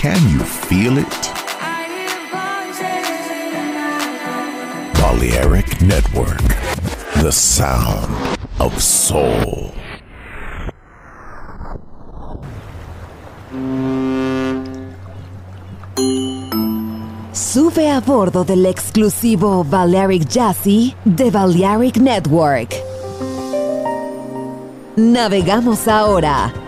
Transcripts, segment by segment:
Can you feel it? Balearic Network, the sound of soul. Sube a bordo del exclusivo Balearic Jazzy de Balearic Network. Navegamos ahora.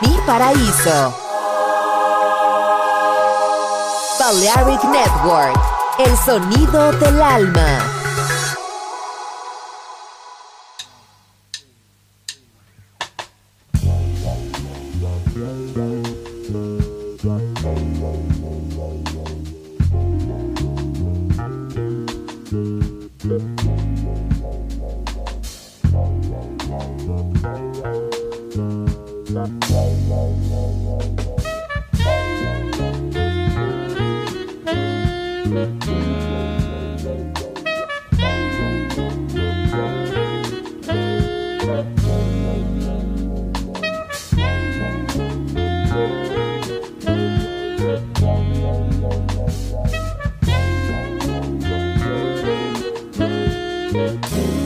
Mi paraíso. Balearic Network, el sonido del alma. Música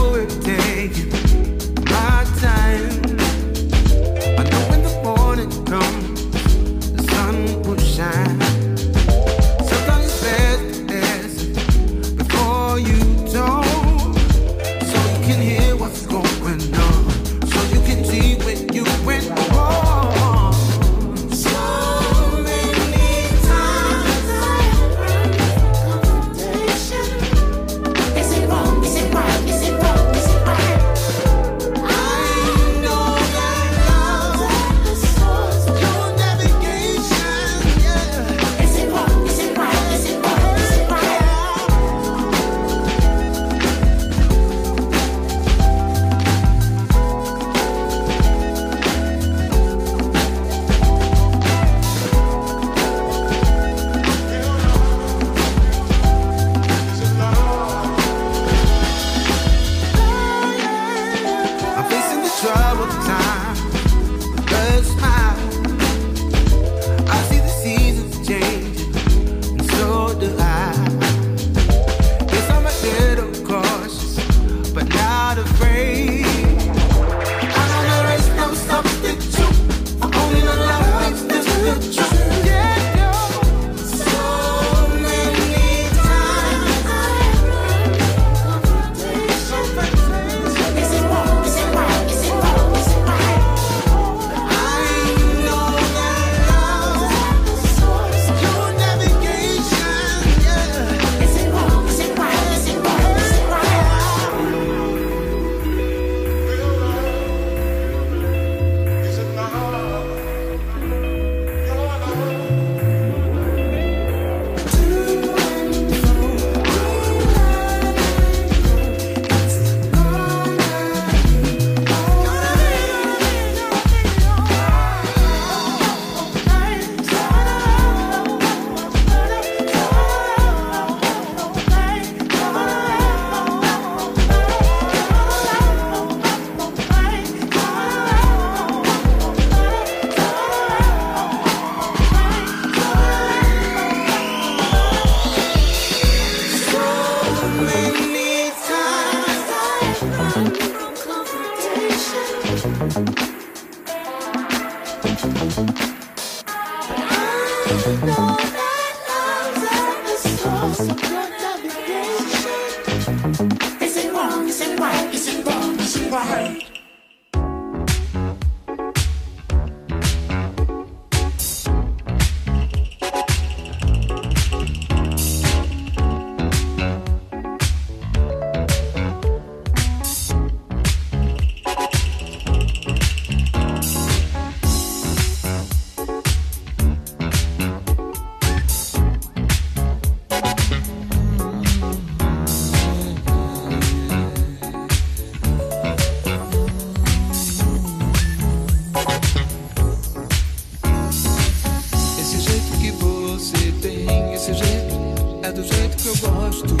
Eu gosto.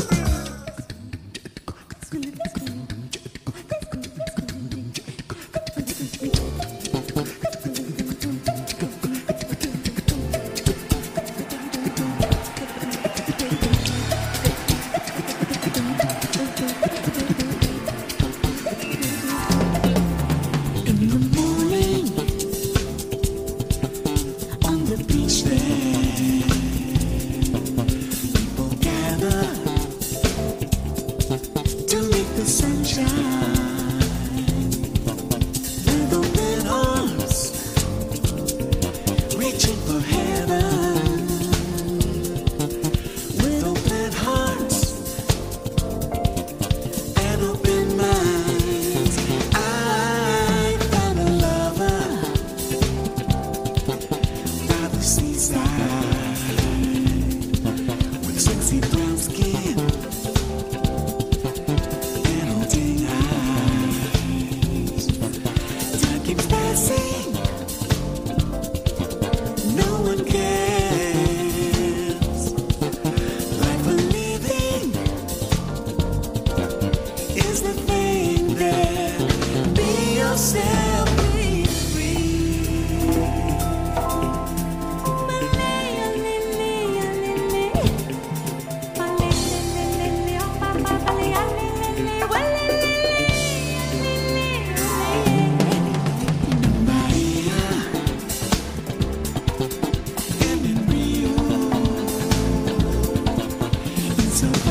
so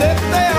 that they